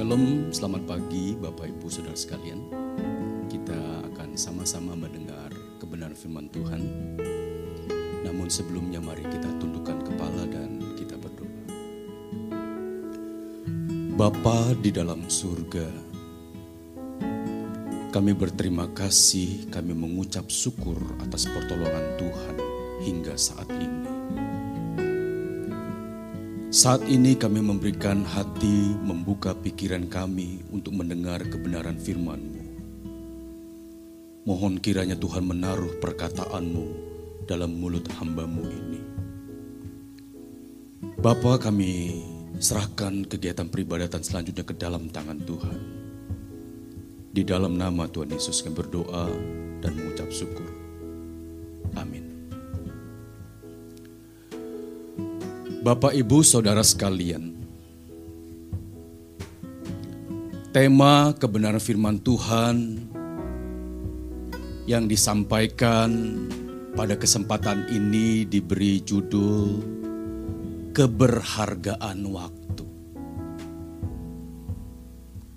Shalom, selamat pagi Bapak Ibu Saudara sekalian. Kita akan sama-sama mendengar kebenaran firman Tuhan. Namun sebelumnya mari kita tundukkan kepala dan kita berdoa. Bapa di dalam surga, kami berterima kasih, kami mengucap syukur atas pertolongan Tuhan hingga saat ini. Saat ini kami memberikan hati, membuka pikiran kami untuk mendengar kebenaran firman-Mu. Mohon kiranya Tuhan menaruh perkataan-Mu dalam mulut hamba-Mu ini. Bapa kami serahkan kegiatan peribadatan selanjutnya ke dalam tangan Tuhan. Di dalam nama Tuhan Yesus kami berdoa dan mengucap syukur. Bapak, Ibu, Saudara sekalian, tema kebenaran firman Tuhan yang disampaikan pada kesempatan ini diberi judul Keberhargaan Waktu.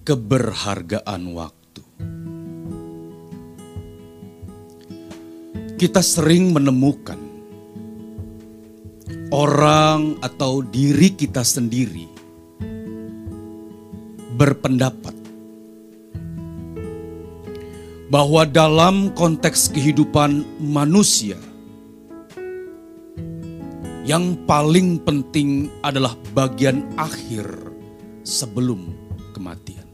Keberhargaan waktu. Kita sering menemukan orang atau diri kita sendiri berpendapat bahwa dalam konteks kehidupan manusia yang paling penting adalah bagian akhir sebelum kematian.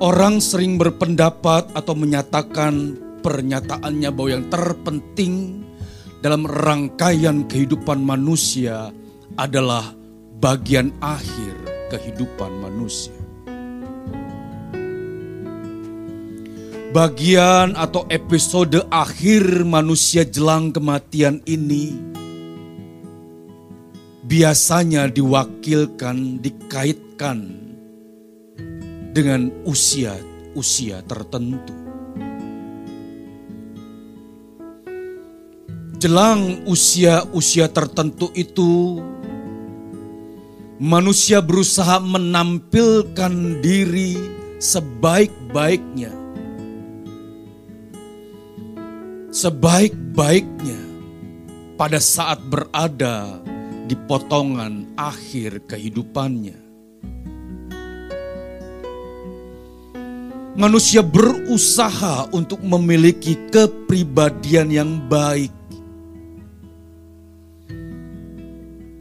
Orang sering berpendapat atau menyatakan pernyataannya bahwa yang terpenting dalam rangkaian kehidupan manusia adalah bagian akhir kehidupan manusia. Bagian atau episode akhir manusia jelang kematian ini biasanya diwakilkan, dikaitkan dengan usia-usia tertentu. Jelang usia-usia tertentu itu, manusia berusaha menampilkan diri sebaik-baiknya. Sebaik-baiknya pada saat berada di potongan akhir kehidupannya. Manusia berusaha untuk memiliki kepribadian yang baik.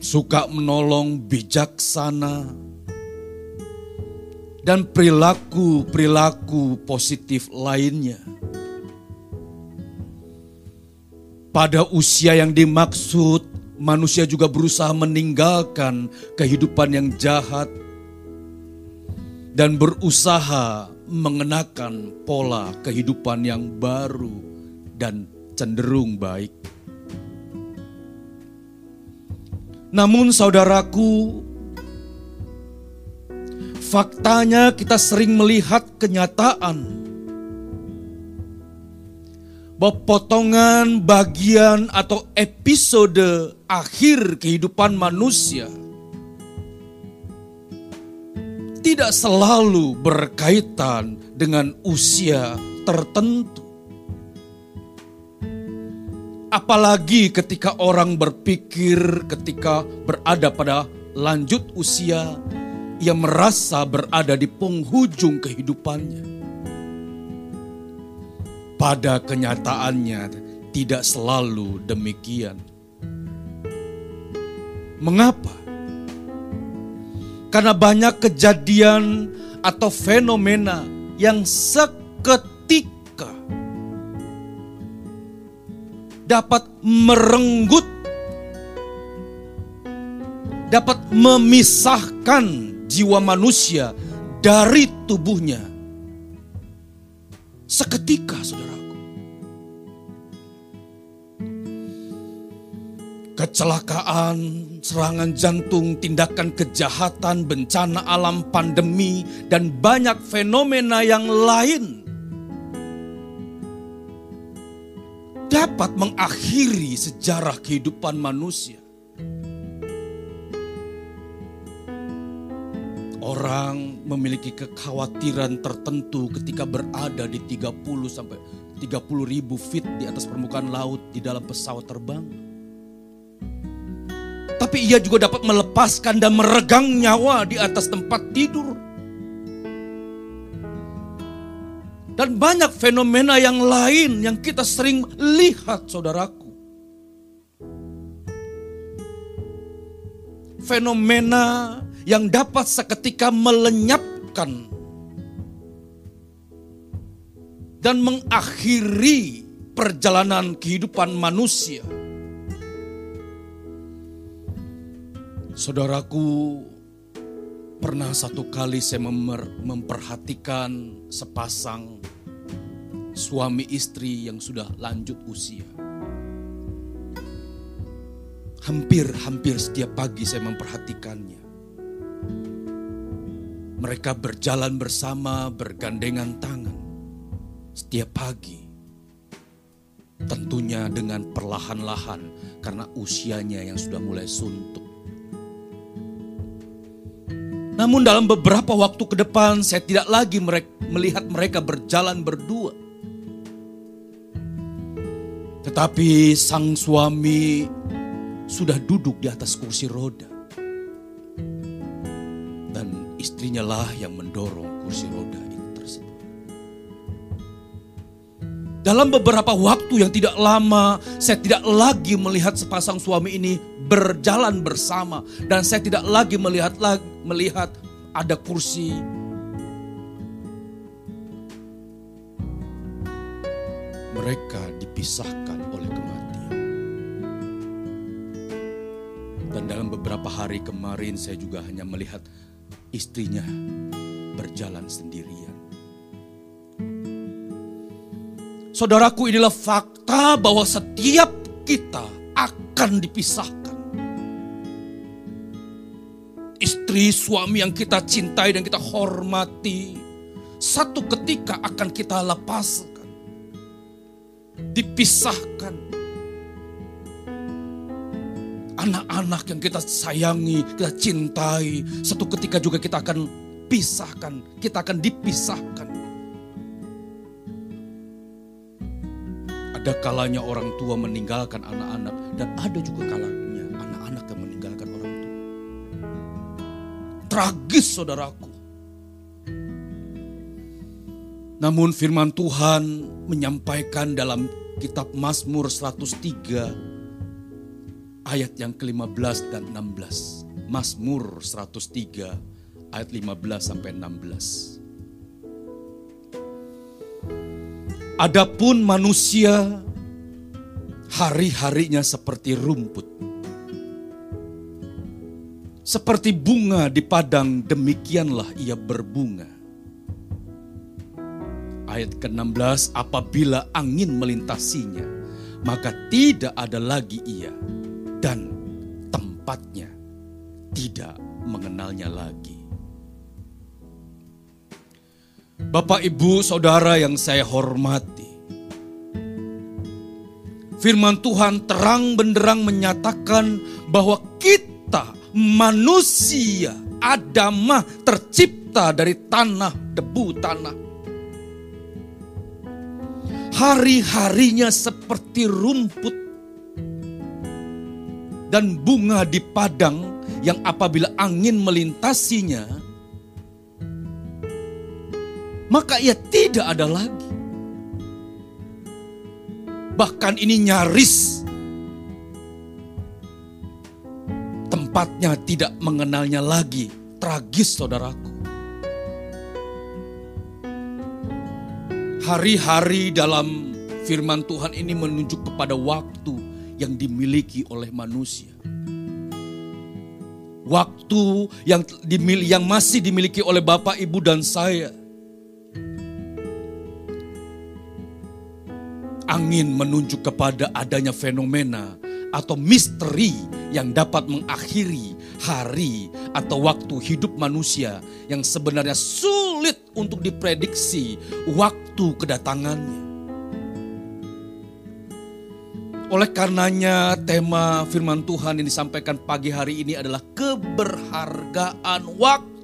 Suka menolong, bijaksana, dan perilaku-perilaku positif lainnya. Pada usia yang dimaksud, manusia juga berusaha meninggalkan kehidupan yang jahat dan berusaha mengenakan pola kehidupan yang baru dan cenderung baik. Namun saudaraku, faktanya kita sering melihat kenyataan bahwa potongan bagian atau episode akhir kehidupan manusia – tidak selalu berkaitan dengan usia tertentu. Apalagi ketika orang berpikir ketika berada pada lanjut usia, ia merasa berada di penghujung kehidupannya. Pada kenyataannya tidak selalu demikian. Mengapa? Karena banyak kejadian atau fenomena yang seketika dapat merenggut, dapat memisahkan jiwa manusia dari tubuhnya. Seketika, saudara. kecelakaan, serangan jantung, tindakan kejahatan, bencana alam, pandemi, dan banyak fenomena yang lain dapat mengakhiri sejarah kehidupan manusia. Orang memiliki kekhawatiran tertentu ketika berada di 30 sampai 30 ribu feet di atas permukaan laut di dalam pesawat terbang. Tapi ia juga dapat melepaskan dan meregang nyawa di atas tempat tidur. Dan banyak fenomena yang lain yang kita sering lihat saudaraku. Fenomena yang dapat seketika melenyapkan dan mengakhiri perjalanan kehidupan manusia. Saudaraku, pernah satu kali saya memperhatikan sepasang suami istri yang sudah lanjut usia. Hampir-hampir setiap pagi saya memperhatikannya. Mereka berjalan bersama, bergandengan tangan setiap pagi. Tentunya dengan perlahan-lahan karena usianya yang sudah mulai suntuk. Namun dalam beberapa waktu ke depan saya tidak lagi melihat mereka berjalan berdua. Tetapi sang suami sudah duduk di atas kursi roda istrinya lah yang mendorong kursi roda itu tersebut. Dalam beberapa waktu yang tidak lama, saya tidak lagi melihat sepasang suami ini berjalan bersama dan saya tidak lagi melihat melihat ada kursi mereka dipisahkan oleh kematian. Dan dalam beberapa hari kemarin saya juga hanya melihat istrinya berjalan sendirian. Saudaraku inilah fakta bahwa setiap kita akan dipisahkan. Istri suami yang kita cintai dan kita hormati. Satu ketika akan kita lepaskan. Dipisahkan anak-anak yang kita sayangi, kita cintai, satu ketika juga kita akan pisahkan, kita akan dipisahkan. Ada kalanya orang tua meninggalkan anak-anak dan ada juga kalanya Tragis saudaraku. Namun firman Tuhan menyampaikan dalam kitab Mazmur 103 ayat yang ke-15 dan 16. Mazmur 103 ayat 15 sampai 16. Adapun manusia hari-harinya seperti rumput. Seperti bunga di padang demikianlah ia berbunga. Ayat ke-16 apabila angin melintasinya maka tidak ada lagi ia dan tempatnya tidak mengenalnya lagi. Bapak, ibu, saudara yang saya hormati, Firman Tuhan terang benderang menyatakan bahwa kita manusia Adamah tercipta dari tanah, debu tanah. Hari-harinya seperti rumput dan bunga di padang yang apabila angin melintasinya, maka ia tidak ada lagi. Bahkan ini nyaris tempatnya tidak mengenalnya lagi. Tragis saudaraku. Hari-hari dalam firman Tuhan ini menunjuk kepada waktu yang dimiliki oleh manusia. Waktu yang dimiliki, yang masih dimiliki oleh Bapak, Ibu dan saya. Angin menunjuk kepada adanya fenomena atau misteri yang dapat mengakhiri hari atau waktu hidup manusia yang sebenarnya sulit untuk diprediksi waktu kedatangannya. Oleh karenanya tema firman Tuhan yang disampaikan pagi hari ini adalah keberhargaan waktu.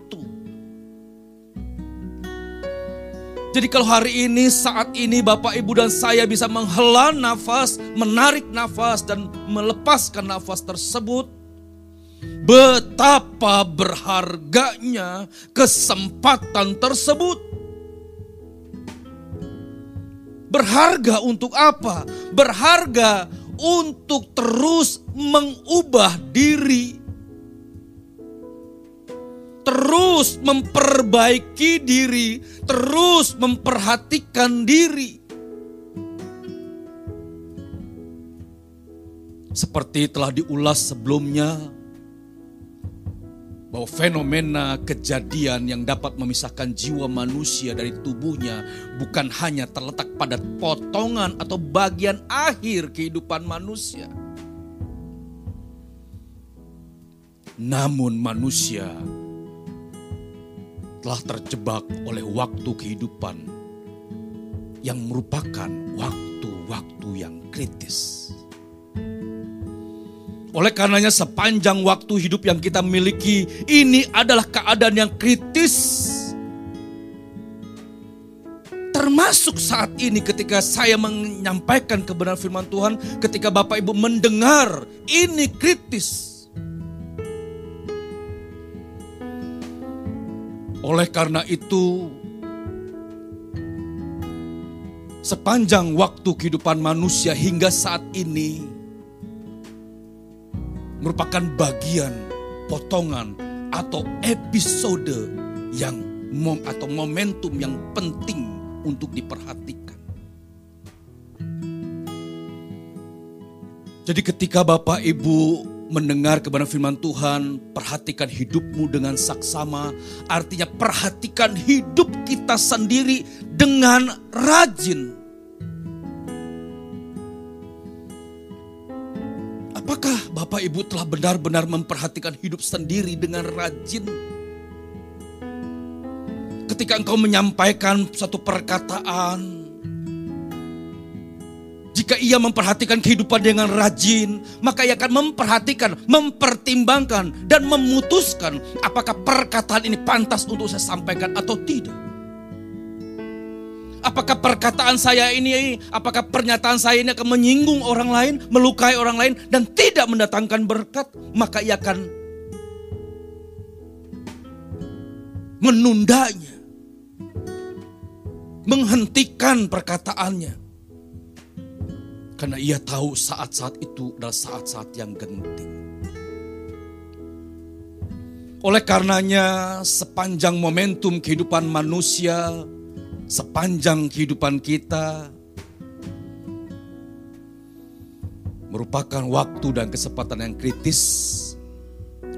Jadi kalau hari ini, saat ini Bapak Ibu dan saya bisa menghela nafas, menarik nafas dan melepaskan nafas tersebut. Betapa berharganya kesempatan tersebut. Berharga untuk apa? Berharga untuk terus mengubah diri terus memperbaiki diri, terus memperhatikan diri. Seperti telah diulas sebelumnya, bahwa fenomena kejadian yang dapat memisahkan jiwa manusia dari tubuhnya bukan hanya terletak pada potongan atau bagian akhir kehidupan manusia. Namun manusia telah terjebak oleh waktu kehidupan yang merupakan waktu-waktu yang kritis. Oleh karenanya sepanjang waktu hidup yang kita miliki ini adalah keadaan yang kritis. Termasuk saat ini ketika saya menyampaikan kebenaran firman Tuhan, ketika Bapak Ibu mendengar ini kritis. Oleh karena itu, sepanjang waktu kehidupan manusia hingga saat ini merupakan bagian potongan atau episode yang mom atau momentum yang penting untuk diperhatikan. Jadi ketika Bapak Ibu mendengar kebenaran firman Tuhan, perhatikan hidupmu dengan saksama. Artinya perhatikan hidup kita sendiri dengan rajin. Apakah Bapak Ibu telah benar-benar memperhatikan hidup sendiri dengan rajin? Ketika engkau menyampaikan satu perkataan, jika ia memperhatikan kehidupan dengan rajin, maka ia akan memperhatikan, mempertimbangkan, dan memutuskan apakah perkataan ini pantas untuk saya sampaikan atau tidak. Apakah perkataan saya ini, apakah pernyataan saya ini akan menyinggung orang lain, melukai orang lain, dan tidak mendatangkan berkat, maka ia akan menundanya, menghentikan perkataannya karena ia tahu saat-saat itu adalah saat-saat yang genting. Oleh karenanya sepanjang momentum kehidupan manusia, sepanjang kehidupan kita, merupakan waktu dan kesempatan yang kritis.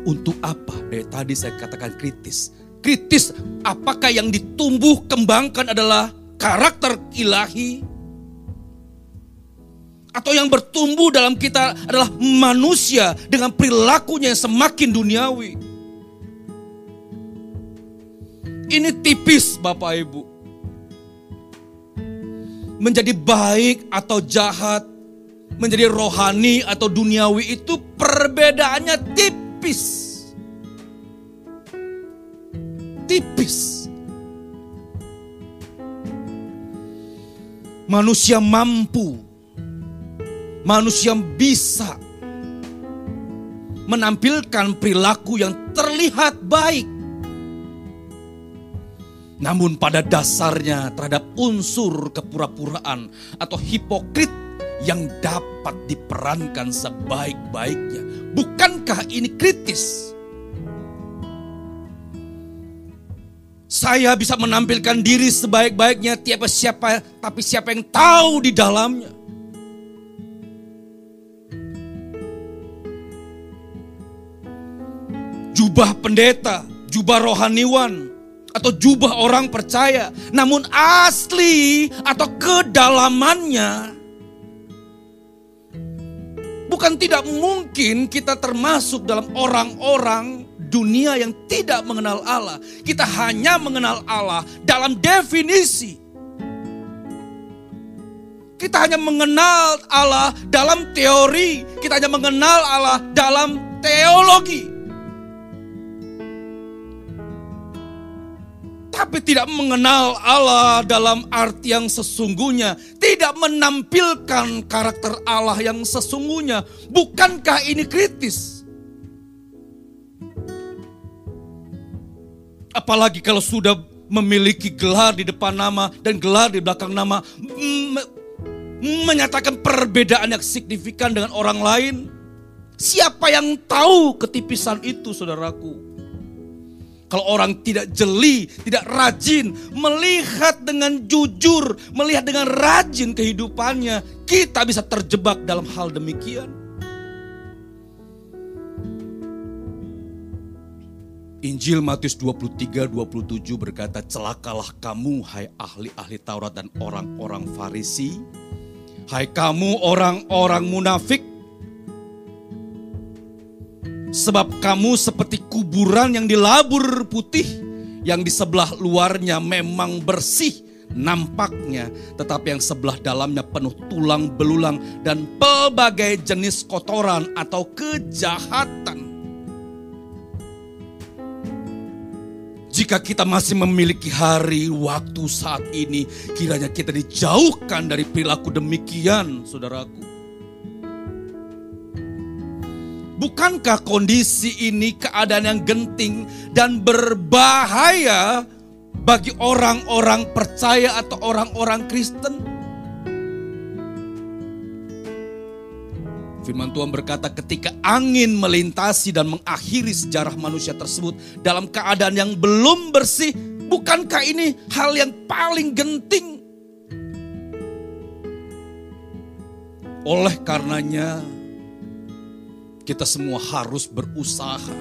Untuk apa? Dari tadi saya katakan kritis. Kritis apakah yang ditumbuh kembangkan adalah karakter ilahi atau yang bertumbuh dalam kita adalah manusia dengan perilakunya yang semakin duniawi. Ini tipis Bapak Ibu. Menjadi baik atau jahat, menjadi rohani atau duniawi itu perbedaannya tipis. Tipis. Manusia mampu manusia bisa menampilkan perilaku yang terlihat baik. Namun pada dasarnya terhadap unsur kepura-puraan atau hipokrit yang dapat diperankan sebaik-baiknya. Bukankah ini kritis? Saya bisa menampilkan diri sebaik-baiknya tiap siapa tapi siapa yang tahu di dalamnya. Jubah pendeta, jubah rohaniwan, atau jubah orang percaya. Namun asli atau kedalamannya bukan tidak mungkin kita termasuk dalam orang-orang dunia yang tidak mengenal Allah. Kita hanya mengenal Allah dalam definisi. Kita hanya mengenal Allah dalam teori, kita hanya mengenal Allah dalam teologi. Tapi tidak mengenal Allah dalam arti yang sesungguhnya, tidak menampilkan karakter Allah yang sesungguhnya. Bukankah ini kritis? Apalagi kalau sudah memiliki gelar di depan nama dan gelar di belakang nama, menyatakan perbedaan yang signifikan dengan orang lain. Siapa yang tahu ketipisan itu, saudaraku? Kalau orang tidak jeli, tidak rajin, melihat dengan jujur, melihat dengan rajin kehidupannya, kita bisa terjebak dalam hal demikian. Injil Matius 23 27 berkata, "Celakalah kamu hai ahli-ahli Taurat dan orang-orang Farisi, hai kamu orang-orang munafik, Sebab kamu seperti kuburan yang dilabur putih, yang di sebelah luarnya memang bersih nampaknya, tetapi yang sebelah dalamnya penuh tulang belulang dan pelbagai jenis kotoran atau kejahatan. Jika kita masih memiliki hari waktu saat ini, kiranya kita dijauhkan dari perilaku demikian, saudaraku. Bukankah kondisi ini keadaan yang genting dan berbahaya bagi orang-orang percaya atau orang-orang Kristen? Firman Tuhan berkata ketika angin melintasi dan mengakhiri sejarah manusia tersebut dalam keadaan yang belum bersih, bukankah ini hal yang paling genting? Oleh karenanya, kita semua harus berusaha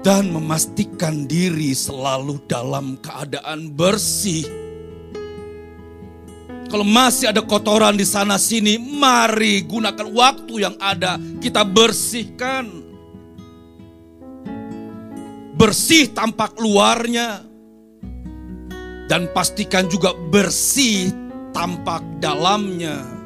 dan memastikan diri selalu dalam keadaan bersih. Kalau masih ada kotoran di sana sini, mari gunakan waktu yang ada, kita bersihkan. Bersih tampak luarnya, dan pastikan juga bersih tampak dalamnya.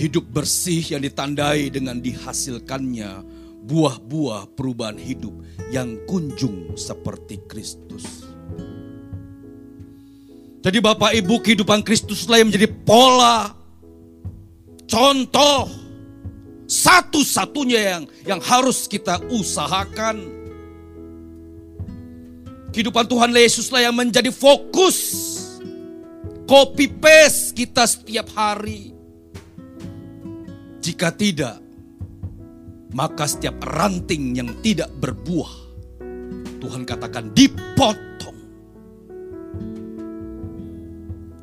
Hidup bersih yang ditandai dengan dihasilkannya buah-buah perubahan hidup yang kunjung seperti Kristus. Jadi Bapak Ibu kehidupan Kristuslah yang menjadi pola, contoh, satu-satunya yang yang harus kita usahakan. Kehidupan Tuhan Yesuslah yang menjadi fokus, copy paste kita setiap hari. Jika tidak, maka setiap ranting yang tidak berbuah, Tuhan katakan dipotong.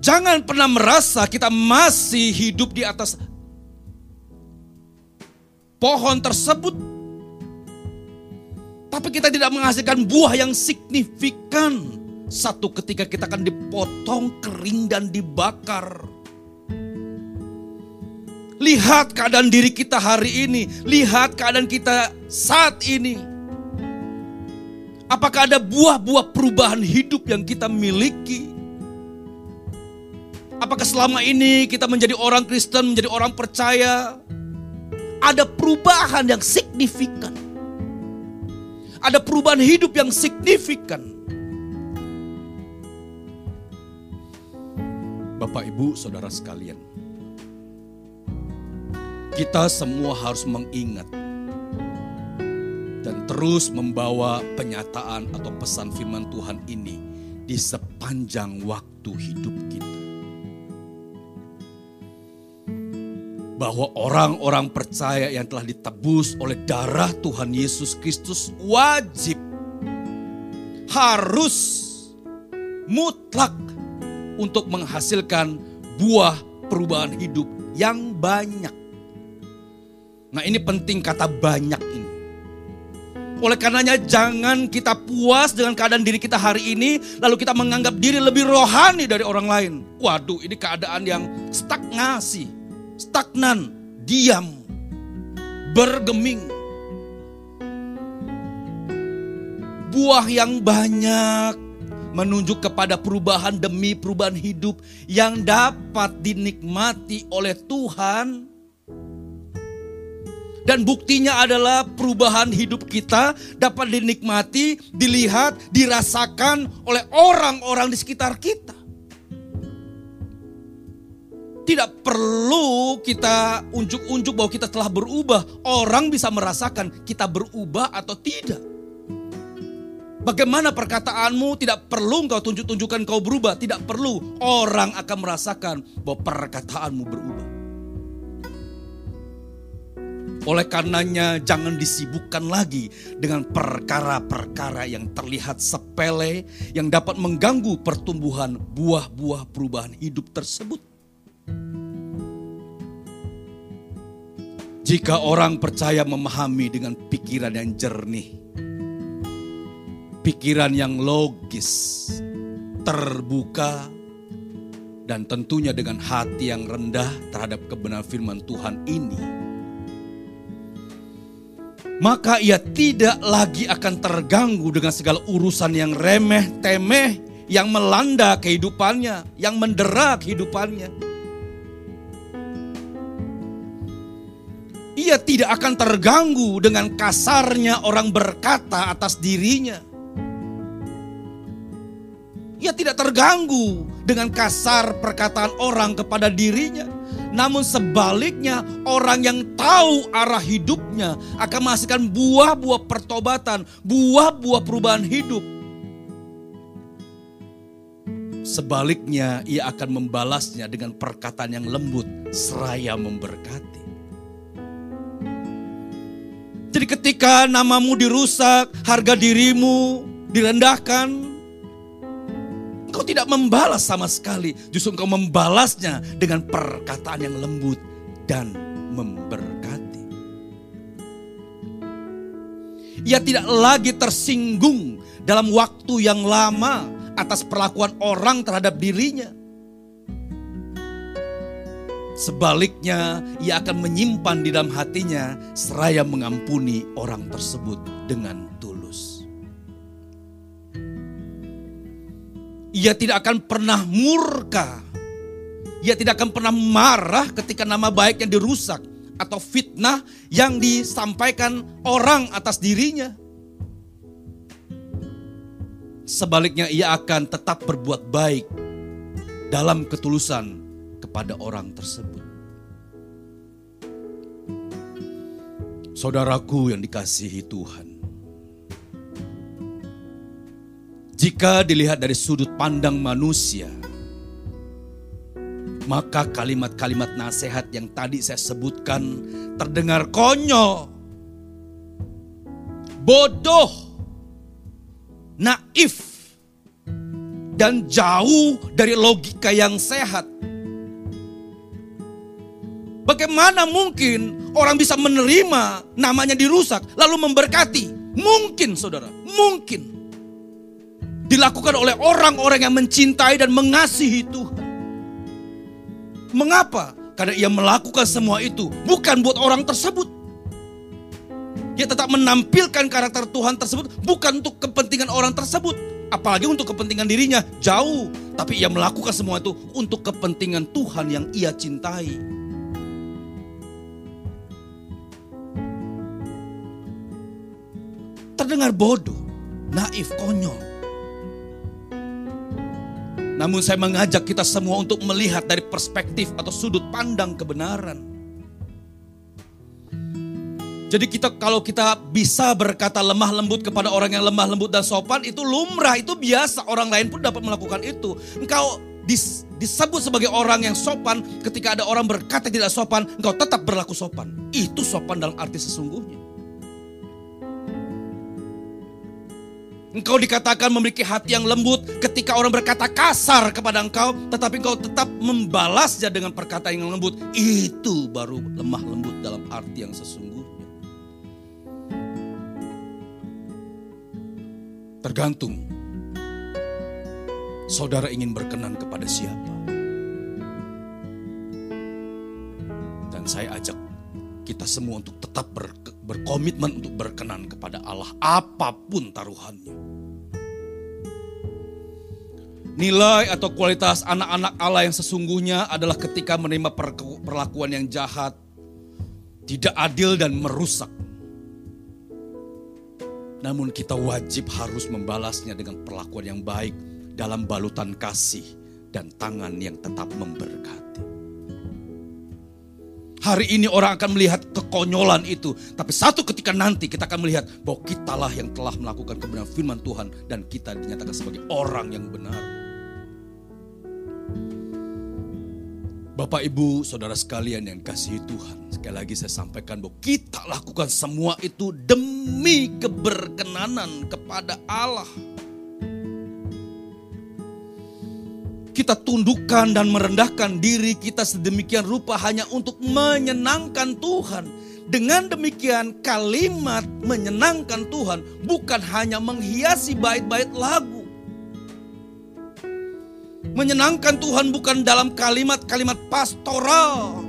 Jangan pernah merasa kita masih hidup di atas pohon tersebut. Tapi kita tidak menghasilkan buah yang signifikan. Satu ketika kita akan dipotong, kering dan dibakar. Lihat keadaan diri kita hari ini. Lihat keadaan kita saat ini. Apakah ada buah-buah perubahan hidup yang kita miliki? Apakah selama ini kita menjadi orang Kristen, menjadi orang percaya? Ada perubahan yang signifikan. Ada perubahan hidup yang signifikan. Bapak, Ibu, saudara sekalian, kita semua harus mengingat dan terus membawa penyataan atau pesan firman Tuhan ini di sepanjang waktu hidup kita. Bahwa orang-orang percaya yang telah ditebus oleh darah Tuhan Yesus Kristus wajib harus mutlak untuk menghasilkan buah perubahan hidup yang banyak. Nah ini penting kata banyak ini. Oleh karenanya jangan kita puas dengan keadaan diri kita hari ini lalu kita menganggap diri lebih rohani dari orang lain. Waduh ini keadaan yang stagnasi, stagnan, diam, bergeming. Buah yang banyak menunjuk kepada perubahan demi perubahan hidup yang dapat dinikmati oleh Tuhan Dan buktinya adalah perubahan hidup kita dapat dinikmati, dilihat, dirasakan oleh orang-orang di sekitar kita. Tidak perlu kita unjuk-unjuk bahwa kita telah berubah. Orang bisa merasakan kita berubah atau tidak. Bagaimana perkataanmu tidak perlu engkau tunjuk-tunjukkan kau berubah. Tidak perlu. Orang akan merasakan bahwa perkataanmu berubah. Oleh karenanya jangan disibukkan lagi dengan perkara-perkara yang terlihat sepele yang dapat mengganggu pertumbuhan buah-buah perubahan hidup tersebut. Jika orang percaya memahami dengan pikiran yang jernih, pikiran yang logis, terbuka, dan tentunya dengan hati yang rendah terhadap kebenaran firman Tuhan ini, maka ia tidak lagi akan terganggu dengan segala urusan yang remeh, temeh, yang melanda kehidupannya, yang mendera kehidupannya. Ia tidak akan terganggu dengan kasarnya orang berkata atas dirinya. Ia tidak terganggu dengan kasar perkataan orang kepada dirinya. Namun sebaliknya orang yang tahu arah hidupnya akan menghasilkan buah-buah pertobatan, buah-buah perubahan hidup. Sebaliknya ia akan membalasnya dengan perkataan yang lembut seraya memberkati. Jadi ketika namamu dirusak, harga dirimu direndahkan, engkau tidak membalas sama sekali. Justru engkau membalasnya dengan perkataan yang lembut dan memberkati. Ia tidak lagi tersinggung dalam waktu yang lama atas perlakuan orang terhadap dirinya. Sebaliknya, ia akan menyimpan di dalam hatinya seraya mengampuni orang tersebut dengan tulus. Ia tidak akan pernah murka. Ia tidak akan pernah marah ketika nama baiknya dirusak atau fitnah yang disampaikan orang atas dirinya. Sebaliknya ia akan tetap berbuat baik dalam ketulusan kepada orang tersebut. Saudaraku yang dikasihi Tuhan. Jika dilihat dari sudut pandang manusia, maka kalimat-kalimat nasihat yang tadi saya sebutkan terdengar konyol, bodoh, naif, dan jauh dari logika yang sehat. Bagaimana mungkin orang bisa menerima namanya dirusak lalu memberkati? Mungkin saudara, mungkin. Dilakukan oleh orang-orang yang mencintai dan mengasihi Tuhan. Mengapa? Karena ia melakukan semua itu bukan buat orang tersebut. Dia tetap menampilkan karakter Tuhan tersebut bukan untuk kepentingan orang tersebut. Apalagi untuk kepentingan dirinya jauh. Tapi ia melakukan semua itu untuk kepentingan Tuhan yang ia cintai. terdengar bodoh, naif, konyol. Namun saya mengajak kita semua untuk melihat dari perspektif atau sudut pandang kebenaran. Jadi kita kalau kita bisa berkata lemah lembut kepada orang yang lemah lembut dan sopan itu lumrah, itu biasa. Orang lain pun dapat melakukan itu. Engkau dis, disebut sebagai orang yang sopan ketika ada orang berkata tidak sopan, engkau tetap berlaku sopan. Itu sopan dalam arti sesungguhnya. Engkau dikatakan memiliki hati yang lembut ketika orang berkata kasar kepada engkau, tetapi engkau tetap membalasnya dengan perkataan yang lembut. Itu baru lemah lembut dalam arti yang sesungguhnya. Tergantung saudara ingin berkenan kepada siapa. Dan saya ajak kita semua untuk tetap ber, berkomitmen untuk berkenan kepada Allah apa pun taruhannya. Nilai atau kualitas anak-anak Allah yang sesungguhnya adalah ketika menerima perlakuan yang jahat, tidak adil dan merusak. Namun kita wajib harus membalasnya dengan perlakuan yang baik dalam balutan kasih dan tangan yang tetap memberkati. Hari ini orang akan melihat kekonyolan itu. Tapi satu ketika nanti kita akan melihat bahwa kitalah yang telah melakukan kebenaran firman Tuhan. Dan kita dinyatakan sebagai orang yang benar. Bapak ibu saudara sekalian yang kasih Tuhan. Sekali lagi saya sampaikan bahwa kita lakukan semua itu demi keberkenanan kepada Allah. Kita tundukkan dan merendahkan diri kita sedemikian rupa hanya untuk menyenangkan Tuhan. Dengan demikian kalimat menyenangkan Tuhan bukan hanya menghiasi bait-bait lagu. Menyenangkan Tuhan bukan dalam kalimat-kalimat pastoral.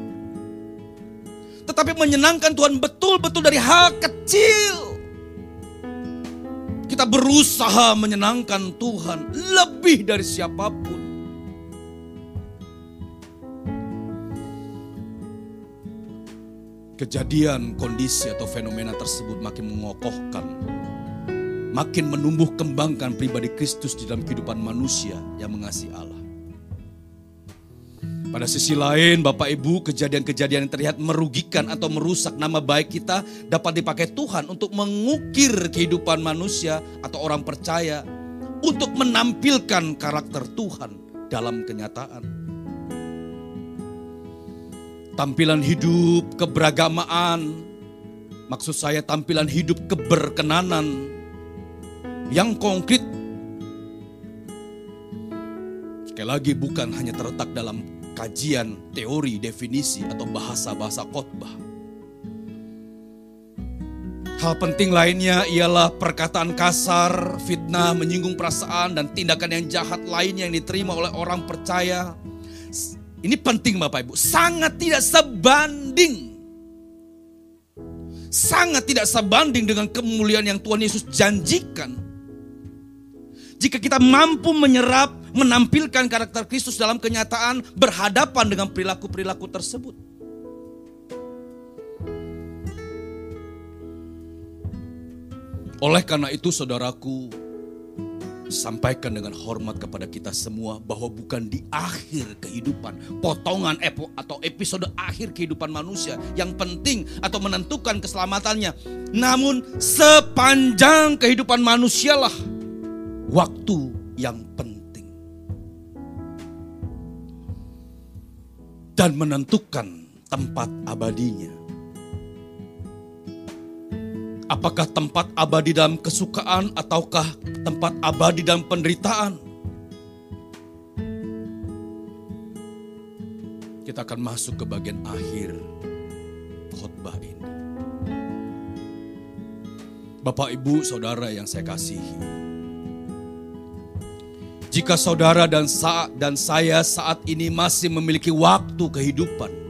Tetapi menyenangkan Tuhan betul-betul dari hal kecil. Kita berusaha menyenangkan Tuhan lebih dari siapa pun. Kejadian, kondisi atau fenomena tersebut makin mengokohkan, makin menumbuh kembangkan pribadi Kristus di dalam kehidupan manusia yang mengasihi Allah. Pada sisi lain, Bapak Ibu, kejadian-kejadian yang terlihat merugikan atau merusak nama baik kita dapat dipakai Tuhan untuk mengukir kehidupan manusia atau orang percaya untuk menampilkan karakter Tuhan dalam kenyataan tampilan hidup keberagamaan, maksud saya tampilan hidup keberkenanan yang konkret. Sekali lagi bukan hanya terletak dalam kajian, teori, definisi atau bahasa-bahasa khotbah. Hal penting lainnya ialah perkataan kasar, fitnah, menyinggung perasaan, dan tindakan yang jahat lainnya yang diterima oleh orang percaya ini penting Bapak Ibu, sangat tidak sebanding. Sangat tidak sebanding dengan kemuliaan yang Tuhan Yesus janjikan. Jika kita mampu menyerap, menampilkan karakter Kristus dalam kenyataan berhadapan dengan perilaku-perilaku tersebut. Oleh karena itu saudaraku, sampaikan dengan hormat kepada kita semua bahwa bukan di akhir kehidupan, potongan epo atau episode akhir kehidupan manusia yang penting atau menentukan keselamatannya. Namun sepanjang kehidupan manusialah waktu yang penting. Dan menentukan tempat abadinya. Apakah tempat abadi dalam kesukaan ataukah tempat abadi dalam penderitaan? Kita akan masuk ke bagian akhir khotbah ini. Bapak, Ibu, Saudara yang saya kasihi. Jika saudara dan saat dan saya saat ini masih memiliki waktu kehidupan,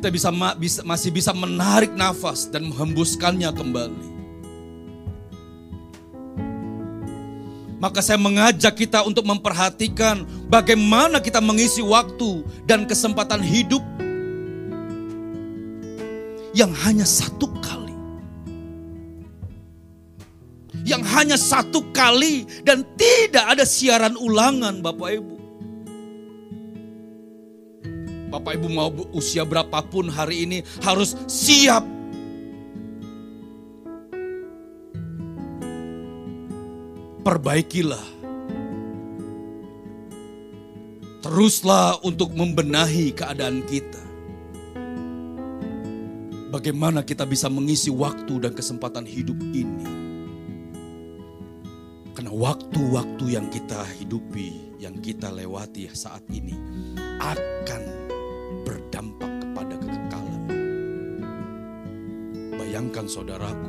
kita bisa, bisa masih bisa menarik nafas dan menghembuskannya kembali. Maka saya mengajak kita untuk memperhatikan bagaimana kita mengisi waktu dan kesempatan hidup yang hanya satu kali. Yang hanya satu kali dan tidak ada siaran ulangan Bapak Ibu. Bapak Ibu mau usia berapapun hari ini harus siap. Perbaikilah. Teruslah untuk membenahi keadaan kita. Bagaimana kita bisa mengisi waktu dan kesempatan hidup ini. Karena waktu-waktu yang kita hidupi, yang kita lewati saat ini akan Bayangkan saudaraku,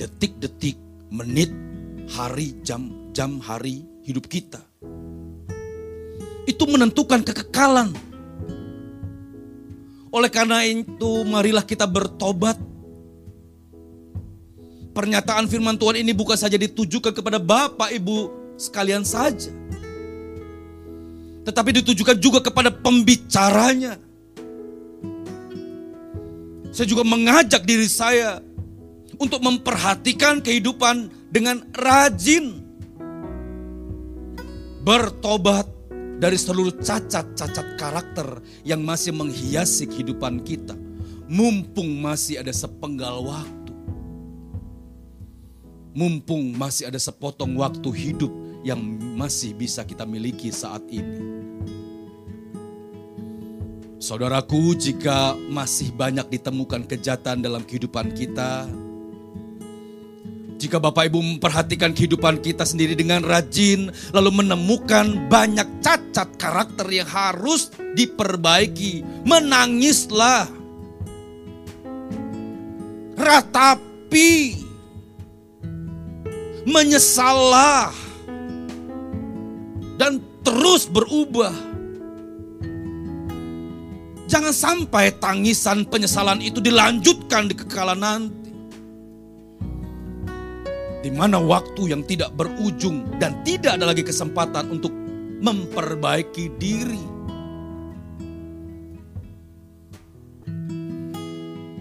detik-detik, menit, hari, jam, jam, hari hidup kita. Itu menentukan kekekalan. Oleh karena itu, marilah kita bertobat. Pernyataan firman Tuhan ini bukan saja ditujukan kepada Bapak Ibu sekalian saja. tetapi ditujukan juga kepada pembicaranya. Saya juga mengajak diri saya untuk memperhatikan kehidupan dengan rajin bertobat dari seluruh cacat-cacat karakter yang masih menghiasi kehidupan kita. Mumpung masih ada sepenggal waktu. Mumpung masih ada sepotong waktu hidup yang masih bisa kita miliki saat ini. Saudaraku, jika masih banyak ditemukan kejahatan dalam kehidupan kita, jika Bapak Ibu memperhatikan kehidupan kita sendiri dengan rajin, lalu menemukan banyak cacat karakter yang harus diperbaiki, menangislah, ratapi, menyesallah, dan terus berubah Jangan sampai tangisan penyesalan itu dilanjutkan di kekalan nanti. Di mana waktu yang tidak berujung dan tidak ada lagi kesempatan untuk memperbaiki diri.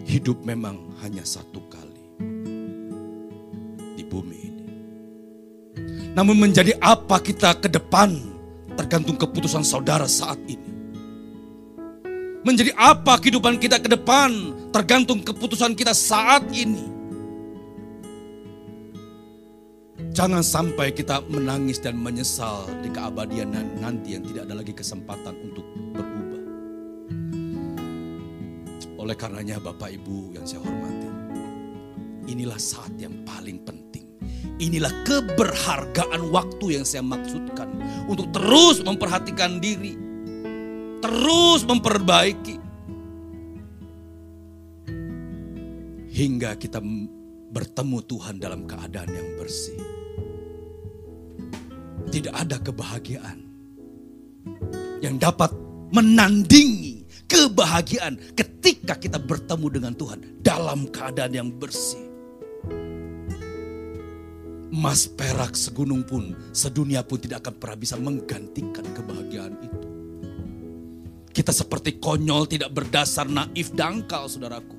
Hidup memang hanya satu kali di bumi ini. Namun menjadi apa kita ke depan tergantung keputusan saudara saat ini. Menjadi apa kehidupan kita ke depan tergantung keputusan kita saat ini. Jangan sampai kita menangis dan menyesal di keabadian nanti yang tidak ada lagi kesempatan untuk berubah. Oleh karenanya Bapak Ibu yang saya hormati, inilah saat yang paling penting. Inilah keberhargaan waktu yang saya maksudkan untuk terus memperhatikan diri, terus memperbaiki. Hingga kita bertemu Tuhan dalam keadaan yang bersih. Tidak ada kebahagiaan yang dapat menandingi kebahagiaan ketika kita bertemu dengan Tuhan dalam keadaan yang bersih. Emas perak segunung pun, sedunia pun tidak akan pernah bisa menggantikan kebahagiaan itu. Kita seperti konyol, tidak berdasar, naif, dangkal saudaraku.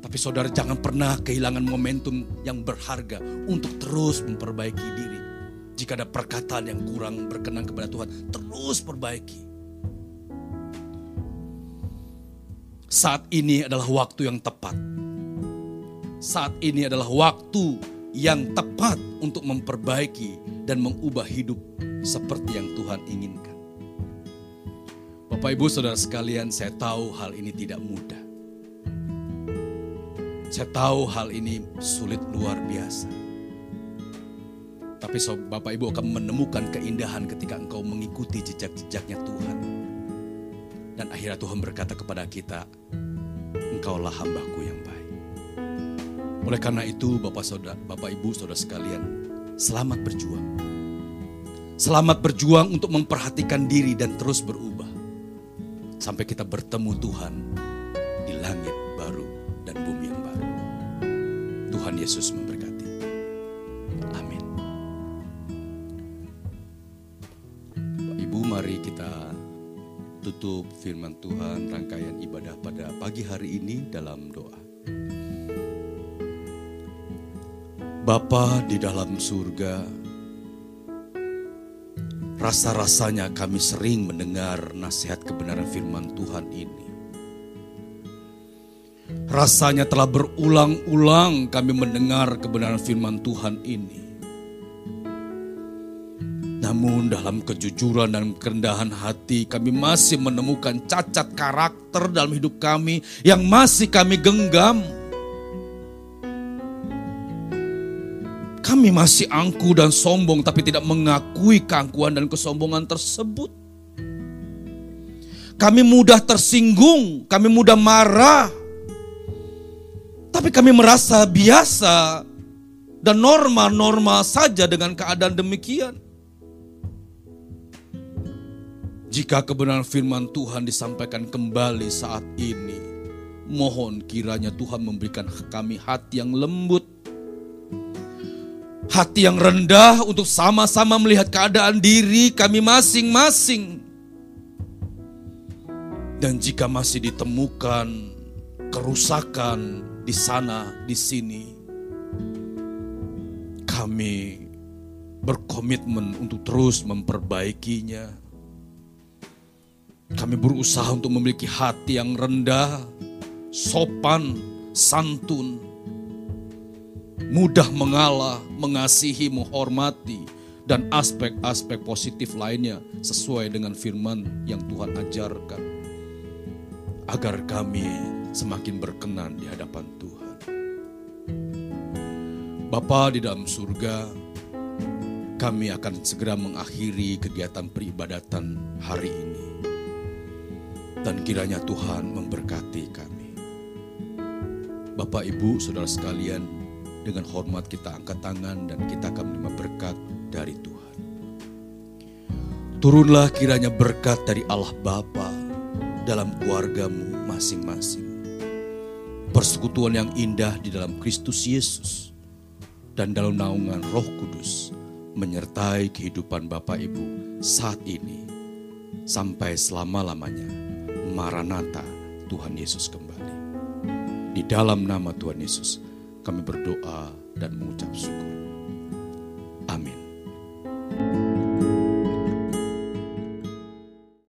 Tapi saudara jangan pernah kehilangan momentum yang berharga untuk terus memperbaiki diri. Jika ada perkataan yang kurang berkenan kepada Tuhan, terus perbaiki. Saat ini adalah waktu yang tepat. Saat ini adalah waktu yang tepat untuk memperbaiki dan mengubah hidup seperti yang Tuhan inginkan. Bapak Ibu Saudara sekalian, saya tahu hal ini tidak mudah. Saya tahu hal ini sulit luar biasa. Tapi Bapak Ibu akan menemukan keindahan ketika engkau mengikuti jejak-jejaknya Tuhan. Dan akhirnya Tuhan berkata kepada kita, engkaulah hambaku yang baik. Oleh karena itu Bapak, Saudara, Bapak Ibu Saudara sekalian, selamat berjuang. Selamat berjuang untuk memperhatikan diri dan terus berubah sampai kita bertemu Tuhan di langit baru dan bumi yang baru. Tuhan Yesus memberkati. Amin. Ibu mari kita tutup firman Tuhan rangkaian ibadah pada pagi hari ini dalam doa. Bapa di dalam surga, Rasa-rasanya kami sering mendengar nasihat kebenaran firman Tuhan ini. Rasanya telah berulang-ulang kami mendengar kebenaran firman Tuhan ini. Namun dalam kejujuran dan kerendahan hati kami masih menemukan cacat karakter dalam hidup kami yang masih kami genggam. Kami masih angku dan sombong tapi tidak mengakui keangkuhan dan kesombongan tersebut. Kami mudah tersinggung, kami mudah marah. Tapi kami merasa biasa dan normal-normal saja dengan keadaan demikian. Jika kebenaran firman Tuhan disampaikan kembali saat ini, mohon kiranya Tuhan memberikan kami hati yang lembut, Hati yang rendah untuk sama-sama melihat keadaan diri kami masing-masing. Dan jika masih ditemukan kerusakan di sana, di sini, kami berkomitmen untuk terus memperbaikinya. Kami berusaha untuk memiliki hati yang rendah, sopan, santun, mudah mengalah, mengasihi, menghormati, dan aspek-aspek positif lainnya sesuai dengan firman yang Tuhan ajarkan. Agar kami semakin berkenan di hadapan Tuhan. Bapa di dalam surga, kami akan segera mengakhiri kegiatan peribadatan hari ini. Dan kiranya Tuhan memberkati kami. Bapak, Ibu, Saudara sekalian, dengan hormat kita angkat tangan dan kita akan menerima berkat dari Tuhan. Turunlah kiranya berkat dari Allah Bapa dalam keluargamu masing-masing. Persekutuan yang indah di dalam Kristus Yesus dan dalam naungan Roh Kudus menyertai kehidupan Bapak Ibu saat ini sampai selama-lamanya. Maranatha, Tuhan Yesus kembali. Di dalam nama Tuhan Yesus, kami berdoa dan mengucap syukur. Amin.